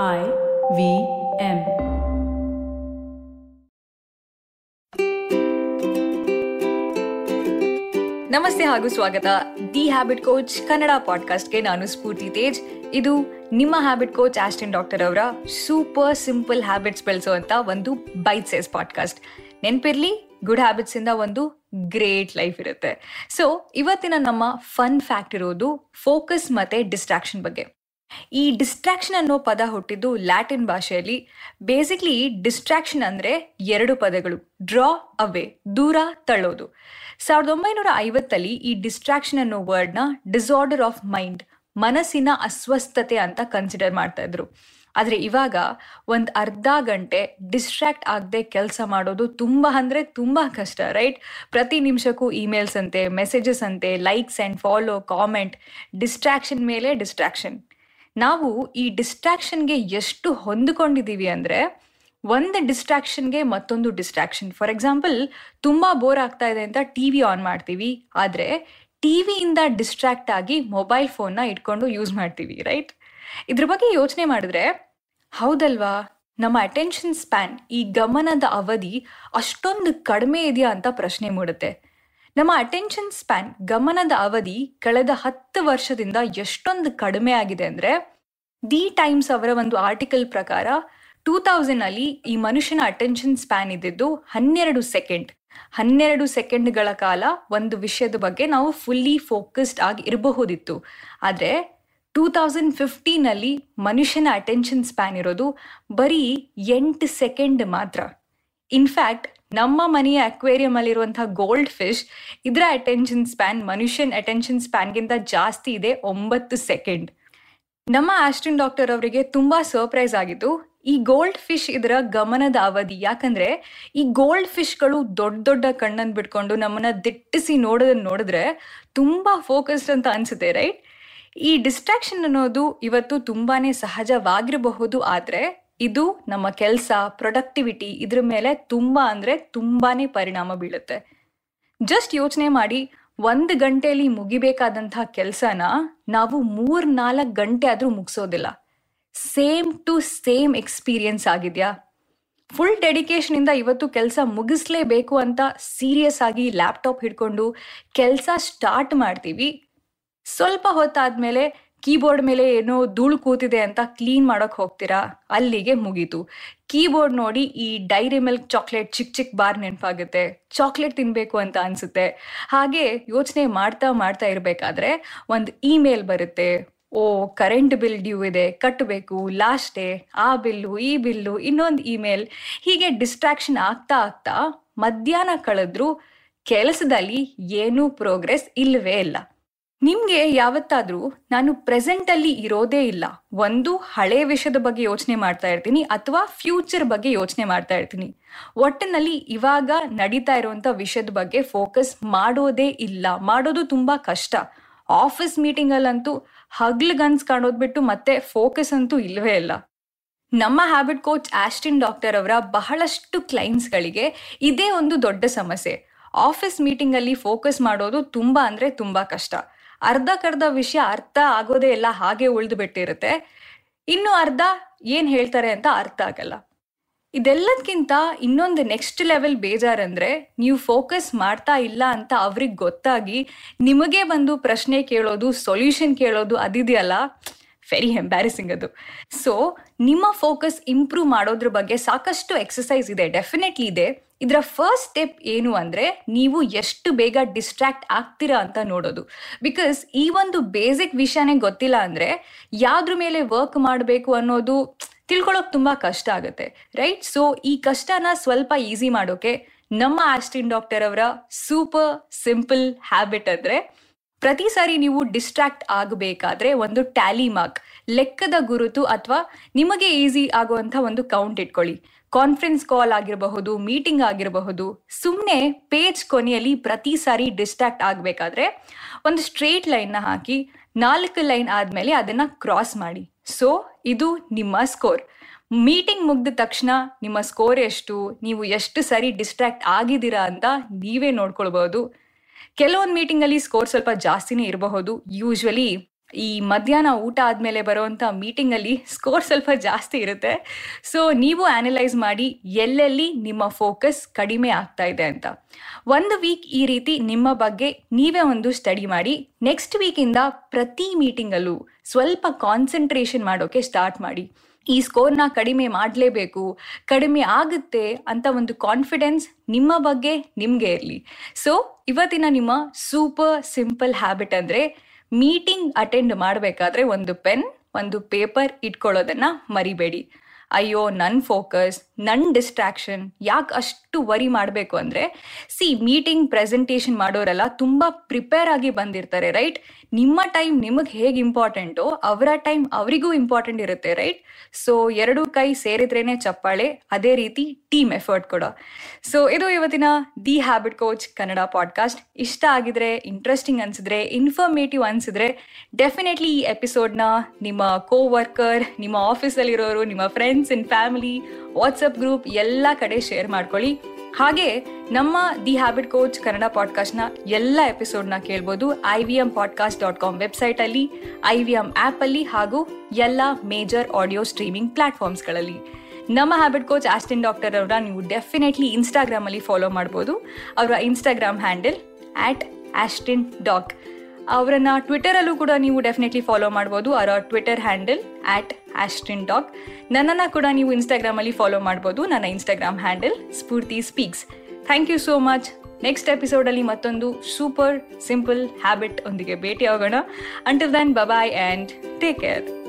I V M. ನಮಸ್ತೆ ಹಾಗೂ ಸ್ವಾಗತ. ದಿ ಹ್ಯಾಬಿಟ್ ಕೋಚ್ ಕನ್ನಡ ಪಾಡ್ಕಾಸ್ಟ್ಗೆ ನಾನು ಸ್ಫೂರ್ತಿ ತೇಜ್. ಇದು ನಿಮ್ಮ ಹ್ಯಾಬಿಟ್ ಕೋಚ್ ಆಸ್ಟಿನ್ ಡಾಕ್ಟರ್ ಅವರ ಸೂಪರ್ ಸಿಂಪಲ್ ಹ್ಯಾಬಿಟ್ಸ್ ಬೆಳೆಸುವಂತ ಒಂದು ಬೈಟ್ ಸೈಸ್ ಪಾಡ್ಕಾಸ್ಟ್ ನೆನ್ಪಿರ್ಲಿ ಗುಡ್ ಹ್ಯಾಬಿಟ್ಸ್ ಇಂದ ಒಂದು ಗ್ರೇಟ್ ಲೈಫ್ ಇರುತ್ತೆ. ಸೊ ಇವತ್ತಿನ ನಮ್ಮ ಫನ್ ಫ್ಯಾಕ್ಟ್ ಇರೋದು ಫೋಕಸ್ ಮತ್ತೆ ಡಿಸ್ಟ್ರಾಕ್ಷನ್ ಬಗ್ಗೆ. ಈ ಡಿಸ್ಟ್ರಾಕ್ಷನ್ ಅನ್ನೋ ಪದ ಹುಟ್ಟಿದ್ದು ಲ್ಯಾಟಿನ್ ಭಾಷೆಯಲ್ಲಿ. ಬೇಸಿಕ್ಲಿ ಡಿಸ್ಟ್ರಾಕ್ಷನ್ ಅಂದ್ರೆ ಎರಡು ಪದಗಳು ಡ್ರಾ ಅವೇ ದೂರ ತಳ್ಳೋದು. ಸಾವಿರದ ಒಂಬೈನೂರ ಐವತ್ತಲ್ಲಿ ಈ ಡಿಸ್ಟ್ರಾಕ್ಷನ್ ಅನ್ನೋ ವರ್ಡ್ನ ಡಿಸಾರ್ಡರ್ ಆಫ್ ಮೈಂಡ್ ಮನಸ್ಸಿನ ಅಸ್ವಸ್ಥತೆ ಅಂತ ಕನ್ಸಿಡರ್ ಮಾಡ್ತಾ ಇದ್ರು. ಆದರೆ ಇವಾಗ ಒಂದು ಅರ್ಧ ಗಂಟೆ ಡಿಸ್ಟ್ರಾಕ್ಟ್ ಆಗದೆ ಕೆಲಸ ಮಾಡೋದು ತುಂಬ ಅಂದರೆ ತುಂಬ ಕಷ್ಟ ರೈಟ್ ಪ್ರತಿ ನಿಮಿಷಕ್ಕೂ ಇಮೇಲ್ಸ್ ಅಂತೆ ಮೆಸೇಜಸ್ ಅಂತೆ likes and follow comment distraction ಮೇಲೆ ಡಿಸ್ಟ್ರಾಕ್ಷನ್ ನಾವು ಈ ಡಿಸ್ಟ್ರಾಕ್ಷನ್ಗೆ ಎಷ್ಟು ಹೊಂದಿಕೊಂಡಿದ್ದೀವಿ ಅಂದರೆ ಒಂದು ಡಿಸ್ಟ್ರಾಕ್ಷನ್ಗೆ ಮತ್ತೊಂದು ಡಿಸ್ಟ್ರಾಕ್ಷನ್ ಫಾರ್ ಎಕ್ಸಾಂಪಲ್ ತುಂಬ ಬೋರ್ ಆಗ್ತಾ ಇದೆ ಅಂತ ಟಿವಿ ಆನ್ ಮಾಡ್ತೀವಿ. ಆದರೆ ಟಿ ವಿಯಿಂದ ಡಿಸ್ಟ್ರಾಕ್ಟ್ ಆಗಿ ಮೊಬೈಲ್ ಫೋನ್ನ ಇಟ್ಕೊಂಡು ಯೂಸ್ ಮಾಡ್ತೀವಿ ರೈಟ್ ಇದ್ರ ಬಗ್ಗೆ ಯೋಚನೆ ಮಾಡಿದ್ರೆ, ಹೌದಲ್ವಾ? ನಮ್ಮ ಅಟೆನ್ಷನ್ ಸ್ಪ್ಯಾನ್ ಈ ಗಮನದ ಅವಧಿ ಅಷ್ಟೊಂದು ಕಡಿಮೆ ಇದೆಯಾ ಅಂತ ಪ್ರಶ್ನೆ ಮೂಡುತ್ತೆ. ನಮ್ಮ ಅಟೆನ್ಷನ್ ಸ್ಪ್ಯಾನ್ ಗಮನದ ಅವಧಿ ಕಳೆದ ಹತ್ತು ವರ್ಷದಿಂದ ಎಷ್ಟೊಂದು ಕಡಿಮೆ ಆಗಿದೆ ಅಂದ್ರೆ ದಿ ಟೈಮ್ಸ್ ಅವರ ಒಂದು ಆರ್ಟಿಕಲ್ ಪ್ರಕಾರ ಟೂ ತೌಸಂಡ್ ಅಲ್ಲಿ ಈ ಮನುಷ್ಯನ ಅಟೆನ್ಷನ್ ಸ್ಪ್ಯಾನ್ ಇದ್ದಿದ್ದು ಹನ್ನೆರಡು ಸೆಕೆಂಡ್ ಹನ್ನೆರಡು ಸೆಕೆಂಡ್ಗಳ ಕಾಲ ಒಂದು ವಿಷಯದ ಬಗ್ಗೆ ನಾವು ಫುಲ್ಲಿ ಫೋಕಸ್ಡ್ ಆಗಿ ಇರಬಹುದಿತ್ತು. ಆದರೆ ಟೂ ತೌಸಂಡ್ ಫಿಫ್ಟೀನಲ್ಲಿ ಮನುಷ್ಯನ ಅಟೆನ್ಷನ್ ಸ್ಪ್ಯಾನ್ ಇರೋದು ಬರೀ ಎಂಟು ಸೆಕೆಂಡ್ ಮಾತ್ರ. ಇನ್ಫ್ಯಾಕ್ಟ್ ನಮ್ಮ ಮನೆಯ ಅಕ್ವೇರಿಯಂ ಅಲ್ಲಿರುವಂತಹ ಗೋಲ್ಡ್ ಫಿಶ್ ಇದರ ಅಟೆನ್ಷನ್ ಸ್ಪ್ಯಾನ್ ಮನುಷ್ಯನ್ ಅಟೆನ್ಷನ್ ಸ್ಪ್ಯಾನ್ಗಿಂತ ಜಾಸ್ತಿ ಇದೆ ಒಂಬತ್ತು ಸೆಕೆಂಡ್ ನಮ್ಮ ಆಸ್ಟಿನ್ ಡಾಕ್ಟರ್ ಅವರಿಗೆ ತುಂಬಾ ಸರ್ಪ್ರೈಸ್ ಆಗಿತ್ತು ಈ ಗೋಲ್ಡ್ ಫಿಶ್ ಇದರ ಗಮನದ ಅವಧಿ. ಯಾಕಂದ್ರೆ, ಈ ಗೋಲ್ಡ್ ಫಿಶ್ಗಳು ದೊಡ್ಡ ದೊಡ್ಡ ಕಣ್ಣನ್ನು ಬಿಟ್ಕೊಂಡು ನಮ್ಮನ್ನ ದಿಟ್ಟಿಸಿ ನೋಡೋದನ್ನ ನೋಡಿದ್ರೆ ತುಂಬಾ ಫೋಕಸ್ಡ್ ಅಂತ ಅನ್ಸುತ್ತೆ ರೈಟ್ ಈ ಡಿಸ್ಟ್ರಾಕ್ಷನ್ ಅನ್ನೋದು ಇವತ್ತು ತುಂಬಾನೇ ಸಹಜವಾಗಿರಬಹುದು, ಆದ್ರೆ ಇದು ನಮ್ಮ ಕೆಲಸ ಪ್ರೊಡಕ್ಟಿವಿಟಿ ಇದ್ರ ಮೇಲೆ ತುಂಬಾ ಅಂದ್ರೆ ತುಂಬಾನೇ ಪರಿಣಾಮ ಬೀಳುತ್ತೆ. ಜಸ್ಟ್ ಯೋಚನೆ ಮಾಡಿ, ಒಂದು ಗಂಟೆಯಲ್ಲಿ ಮುಗಿಬೇಕಾದಂತಹ ಕೆಲಸನ ನಾವು ಮೂರ್ ನಾಲ್ಕು ಗಂಟೆ ಆದ್ರೂ ಮುಗಿಸೋದಿಲ್ಲ. ಸೇಮ್ ಟು ಸೇಮ್ ಎಕ್ಸ್ಪೀರಿಯನ್ಸ್ ಆಗಿದ್ಯಾ? ಫುಲ್ ಡೆಡಿಕೇಶನ್ ಇಂದ ಇವತ್ತು ಕೆಲಸ ಮುಗಿಸ್ಲೇಬೇಕು ಅಂತ ಸೀರಿಯಸ್ ಆಗಿ ಲ್ಯಾಪ್ಟಾಪ್ ಹಿಡ್ಕೊಂಡು ಕೆಲಸ ಸ್ಟಾರ್ಟ್ ಮಾಡ್ತೀವಿ. ಸ್ವಲ್ಪ ಹೊತ್ತಾದ್ಮೇಲೆ ಕೀಬೋರ್ಡ್ ಮೇಲೆ ಏನೋ ಧೂಳು ಕೂತಿದೆ ಅಂತ ಕ್ಲೀನ್ ಮಾಡೋಕೆ ಹೋಗ್ತೀರಾ? ಅಲ್ಲಿಗೆ ಮುಗೀತು. ಕೀಬೋರ್ಡ್ ನೋಡಿ ಈ ಡೈರಿ ಮಿಲ್ಕ್ ಚಾಕ್ಲೇಟ್ ಚಿಕ್ಕ ಚಿಕ್ಕ ಬಾರ್ ನೆನಪಾಗುತ್ತೆ. ಚಾಕ್ಲೇಟ್ ತಿನ್ನಬೇಕು ಅಂತ ಅನಿಸುತ್ತೆ. ಹಾಗೆ ಯೋಚನೆ ಮಾಡ್ತಾ ಮಾಡ್ತಾ ಇರಬೇಕಾದ್ರೆ ಒಂದು ಇಮೇಲ್ ಬರುತ್ತೆ. ಓ, ಕರೆಂಟ್ ಬಿಲ್ ಡ್ಯೂ ಇದೆ ಕಟ್ಟಬೇಕು ಲಾಸ್ಟ್ ಡೇ, ಆ ಬಿಲ್ಲು, ಈ ಬಿಲ್ಲು, ಇನ್ನೊಂದು ಇಮೇಲ್. ಹೀಗೆ ಡಿಸ್ಟ್ರಾಕ್ಷನ್ ಆಗ್ತಾ ಆಗ್ತಾ ಮಧ್ಯಾಹ್ನ ಕಳೆದ್ರೂ ಕೆಲಸದಲ್ಲಿ ಏನೂ ಪ್ರೋಗ್ರೆಸ್ ಇಲ್ಲವೇ ಇಲ್ಲ. ನಿಮ್ಗೆ ಯಾವತ್ತಾದ್ರೂ ನಾನು ಪ್ರೆಸೆಂಟ್ ಅಲ್ಲಿ ಇರೋದೇ ಇಲ್ಲ, ಒಂದು ಹಳೆ ವಿಷಯದ ಬಗ್ಗೆ ಯೋಚನೆ ಮಾಡ್ತಾ ಇರ್ತೀನಿ ಅಥವಾ ಫ್ಯೂಚರ್ ಬಗ್ಗೆ ಯೋಚನೆ ಮಾಡ್ತಾ ಇರ್ತೀನಿ. ಒಟ್ಟಿನಲ್ಲಿ ಇವಾಗ ನಡೀತಾ ಇರುವಂತ ವಿಷಯದ ಬಗ್ಗೆ ಫೋಕಸ್ ಮಾಡೋದೇ ಇಲ್ಲ, ಮಾಡೋದು ತುಂಬಾ ಕಷ್ಟ. ಆಫೀಸ್ ಮೀಟಿಂಗ್ ಅಲ್ಲಂತೂ ಹಗ್ಲ್ ಗನ್ಸ್ ಕಾಣೋದ್ ಬಿಟ್ಟು ಮತ್ತೆ ಫೋಕಸ್ ಅಂತೂ ಇಲ್ಲವೇ ಇಲ್ಲ. ನಮ್ಮ ಹ್ಯಾಬಿಟ್ ಕೋಚ್ ಆಸ್ಟಿನ್ ಡಾಕ್ಟರ್ ಅವರ ಬಹಳಷ್ಟು ಕ್ಲೈಂಟ್ಸ್ಗಳಿಗೆ ಇದೇ ಒಂದು ದೊಡ್ಡ ಸಮಸ್ಯೆ. ಆಫೀಸ್ ಮೀಟಿಂಗ್ ಅಲ್ಲಿ ಫೋಕಸ್ ಮಾಡೋದು ತುಂಬಾ ಅಂದ್ರೆ ತುಂಬಾ ಕಷ್ಟ. ಅರ್ಧಕ್ಕರ್ಧ ವಿಷಯ ಅರ್ಥ ಆಗೋದೇ ಎಲ್ಲ ಹಾಗೆ ಉಳಿದು ಬಿಟ್ಟಿರುತ್ತೆ. ಇನ್ನು ಅರ್ಧ ಏನ್ ಹೇಳ್ತಾರೆ ಅಂತ ಅರ್ಥ ಆಗಲ್ಲ. ಇದೆಲ್ಲದಕ್ಕಿಂತ ಇನ್ನೊಂದು ನೆಕ್ಸ್ಟ್ ಲೆವೆಲ್ ಬೇಜಾರಂದ್ರೆ ನೀವು ಫೋಕಸ್ ಮಾಡ್ತಾ ಇಲ್ಲ ಅಂತ ಅವ್ರಿಗೆ ಗೊತ್ತಾಗಿ ನಿಮಗೆ ಬಂದು ಪ್ರಶ್ನೆ ಕೇಳೋದು ಸೊಲ್ಯೂಷನ್ ಕೇಳೋದು ಅದಿದೆಯಲ್ಲ ವೆರಿ ಎಂಬ್ಯಾರಿಸಿಂಗ್ ಅದು. ಸೊ ನಿಮ್ಮ ಫೋಕಸ್ ಇಂಪ್ರೂವ್ ಮಾಡೋದ್ರ ಬಗ್ಗೆ ಸಾಕಷ್ಟು ಎಕ್ಸಸೈಸ್ ಇದೆ ಡೆಫಿನೆಟ್ಲಿ ಇದೆ. ಇದರ ಫಸ್ಟ್ ಸ್ಟೆಪ್ ಏನು ಅಂದರೆ ನೀವು ಎಷ್ಟು ಬೇಗ ಡಿಸ್ಟ್ರಾಕ್ಟ್ ಆಗ್ತೀರಾ ಅಂತ ನೋಡೋದು. ಬಿಕಾಸ್ ಈ ಒಂದು ಬೇಸಿಕ್ ವಿಷಯನೇ ಗೊತ್ತಿಲ್ಲ ಅಂದರೆ ಯಾವ್ದ್ರ ಮೇಲೆ ವರ್ಕ್ ಮಾಡಬೇಕು ಅನ್ನೋದು ತಿಳ್ಕೊಳ್ಳೋಕೆ ತುಂಬ ಕಷ್ಟ ಆಗುತ್ತೆ ರೈಟ್ ಸೊ ಈ ಕಷ್ಟನ ಸ್ವಲ್ಪ ಈಸಿ ಮಾಡೋಕೆ ನಮ್ಮ ಆಸ್ಟಿನ್ ಡಾಕ್ಟರ್ ಅವರ ಸೂಪರ್ ಸಿಂಪಲ್ ಹ್ಯಾಬಿಟ್ ಅಂದ್ರೆ ಪ್ರತಿ ಸಾರಿ ನೀವು ಡಿಸ್ಟ್ರಾಕ್ಟ್ ಆಗಬೇಕಾದ್ರೆ ಒಂದು ಟ್ಯಾಲಿ ಮಾರ್ಕ್ ಲೆಕ್ಕದ ಗುರುತು ಅಥವಾ ನಿಮಗೆ ಈಸಿ ಆಗುವಂಥ ಒಂದು ಕೌಂಟ್ ಇಟ್ಕೊಳ್ಳಿ. ಕಾನ್ಫರೆನ್ಸ್ ಕಾಲ್ ಆಗಿರಬಹುದು ಮೀಟಿಂಗ್ ಆಗಿರಬಹುದು ಸುಮ್ಮನೆ ಪೇಜ್ ಕೊನೆಯಲ್ಲಿ ಪ್ರತಿ ಸಾರಿ ಡಿಸ್ಟ್ರಾಕ್ಟ್ ಆಗಬೇಕಾದ್ರೆ ಒಂದು ಸ್ಟ್ರೇಟ್ ಲೈನ್ನ ಹಾಕಿ ನಾಲ್ಕು ಲೈನ್ ಆದಮೇಲೆ ಅದನ್ನು ಕ್ರಾಸ್ ಮಾಡಿ. ಸೊ ಇದು ನಿಮ್ಮ ಸ್ಕೋರ್ ಮೀಟಿಂಗ್ ಮುಗ್ದ ತಕ್ಷಣ ನಿಮ್ಮ ಸ್ಕೋರ್ ಎಷ್ಟು, ನೀವು ಎಷ್ಟು ಸರಿ ಡಿಸ್ಟ್ರಾಕ್ಟ್ ಆಗಿದ್ದೀರಾ ಅಂತ ನೀವೇ ನೋಡ್ಕೊಳ್ಬಹುದು. ಕೆಲವೊಂದು ಮೀಟಿಂಗ್ ಅಲ್ಲಿ ಸ್ಕೋರ್ ಸ್ವಲ್ಪ ಜಾಸ್ತಿನೇ ಇರಬಹುದು. ಯೂಶ್ವಲಿ ಈ ಮಧ್ಯಾಹ್ನ ಊಟ ಆದಮೇಲೆ ಬರುವಂಥ ಮೀಟಿಂಗಲ್ಲಿ ಸ್ಕೋರ್ ಸ್ವಲ್ಪ ಜಾಸ್ತಿ ಇರುತ್ತೆ. ಸೊ ನೀವು ಅನಲೈಸ್ ಮಾಡಿ ಎಲ್ಲೆಲ್ಲಿ ನಿಮ್ಮ ಫೋಕಸ್ ಕಡಿಮೆ ಆಗ್ತಾ ಇದೆ ಅಂತ. ಒಂದು ವೀಕ್ ಈ ರೀತಿ ನಿಮ್ಮ ಬಗ್ಗೆ ನೀವೇ ಒಂದು ಸ್ಟಡಿ ಮಾಡಿ ನೆಕ್ಸ್ಟ್ ವೀಕಿಂದ ಪ್ರತಿ ಮೀಟಿಂಗಲ್ಲೂ ಸ್ವಲ್ಪ ಕಾನ್ಸಂಟ್ರೇಷನ್ ಮಾಡೋಕ್ಕೆ ಸ್ಟಾರ್ಟ್ ಮಾಡಿ. ಈ ಸ್ಕೋರ್ನ ಕಡಿಮೆ ಮಾಡಲೇಬೇಕು, ಕಡಿಮೆ ಆಗುತ್ತೆ ಅಂತ ಒಂದು ಕಾನ್ಫಿಡೆನ್ಸ್ ನಿಮ್ಮ ಬಗ್ಗೆ ನಿಮಗೆ ಇರಲಿ. ಸೊ ಇವತ್ತಿನ ನಿಮ್ಮ ಸೂಪರ್ ಸಿಂಪಲ್ ಹ್ಯಾಬಿಟ್ ಅಂದರೆ ಮೀಟಿಂಗ್ ಅಟೆಂಡ್ ಮಾಡಬೇಕಾದ್ರೆ ಒಂದು ಪೆನ್ ಒಂದು ಪೇಪರ್ ಇಟ್ಕೊಳ್ಳೋದನ್ನ ಮರಿಬೇಡಿ. ಅಯ್ಯೋ ನನ್ನ ಫೋಕಸ್ ನನ್ನ ಡಿಸ್ಟ್ರಾಕ್ಷನ್ ಯಾಕೆ ಅಷ್ಟು ವರಿ ಮಾಡಬೇಕು ಅಂದರೆ ಸಿ ಮೀಟಿಂಗ್ ಪ್ರೆಸೆಂಟೇಷನ್ ಮಾಡೋರೆಲ್ಲ ತುಂಬ ಪ್ರಿಪೇರ್ ಆಗಿ ಬಂದಿರ್ತಾರೆ ರೈಟ್ ನಿಮ್ಮ ಟೈಮ್ ನಿಮಗೆ ಹೇಗೆ ಇಂಪಾರ್ಟೆಂಟೋ ಅವರ ಟೈಮ್ ಅವರಿಗೂ ಇಂಪಾರ್ಟೆಂಟ್ ಇರುತ್ತೆ ರೈಟ್ ಸೊ ಎರಡು ಕೈ ಸೇರಿದ್ರೇನೆ ಚಪ್ಪಾಳೆ, ಅದೇ ರೀತಿ ಟೀಮ್ ಎಫರ್ಟ್ ಕೂಡ. ಸೊ ಇದು ಇವತ್ತಿನ the habit coach Kannada podcast ಇಷ್ಟ ಆಗಿದ್ರೆ ಇಂಟ್ರೆಸ್ಟಿಂಗ್ ಅನ್ಸಿದ್ರೆ ಇನ್ಫಾರ್ಮೇಟಿವ್ ಅನ್ಸಿದ್ರೆ ಡೆಫಿನೆಟ್ಲಿ ಈ ಎಪಿಸೋಡ್ನ ನಿಮ್ಮ ಕೋ ವರ್ಕರ್ ನಿಮ್ಮ ಆಫೀಸಲ್ಲಿರೋರು ನಿಮ್ಮ friends in family WhatsApp group ಎಲ್ಲ ಕಡೆ ಶೇರ್ ಮಾಡ್ಕೊಳ್ಳಿ. ಹಾಗೆ ನಮ್ಮ ದಿ ಹ್ಯಾಬಿಟ್ ಕೋಚ್ ಕನ್ನಡ ಪಾಡ್ಕಾಸ್ಟ್ನ ಎಲ್ಲ ನ ಕೇಳ್ಬೋದು I V M podcast dot com ವೆಬ್ಸೈಟಲ್ಲಿ ಐ ವಿ ಎಂ ಆ್ಯಪಲ್ಲಿ ಹಾಗೂ ಎಲ್ಲ ಮೇಜರ್ ಆಡಿಯೋ ಸ್ಟ್ರೀಮಿಂಗ್ ಪ್ಲಾಟ್ಫಾರ್ಮ್ಸ್ಗಳಲ್ಲಿ ನಮ್ಮ ಹ್ಯಾಬಿಟ್ ಕೋಚ್ ಆಸ್ಟಿನ್ ಡಾಕ್ಟರ್ ಅವರ ನೀವು ಡೆಫಿನೆಟ್ಲಿ ಇನ್ಸ್ಟಾಗ್ರಾಮಲ್ಲಿ ಫಾಲೋ ಮಾಡ್ಬೋದು. ಅವರ Instagram handle at Austin doc ಅವರನ್ನ ಟ್ವಿಟರಲ್ಲೂ ಕೂಡ ನೀವು ಡೆಫಿನೆಟ್ಲಿ ಫಾಲೋ ಮಾಡ್ಬೋದು. ಅವರ Twitter handle at Austin doc ನನ್ನನ್ನು ಕೂಡ ನೀವು ಇನ್ಸ್ಟಾಗ್ರಾಮಲ್ಲಿ ಫಾಲೋ ಮಾಡ್ಬೋದು. ನನ್ನ Instagram handle Spoorthi speaks thank you so much next ಎಪಿಸೋಡಲ್ಲಿ ಮತ್ತೊಂದು ಸೂಪರ್ ಸಿಂಪಲ್ ಹ್ಯಾಬಿಟ್ ಒಂದಿಗೆ ಭೇಟಿ ಆಗೋಣ until then bye bye and take care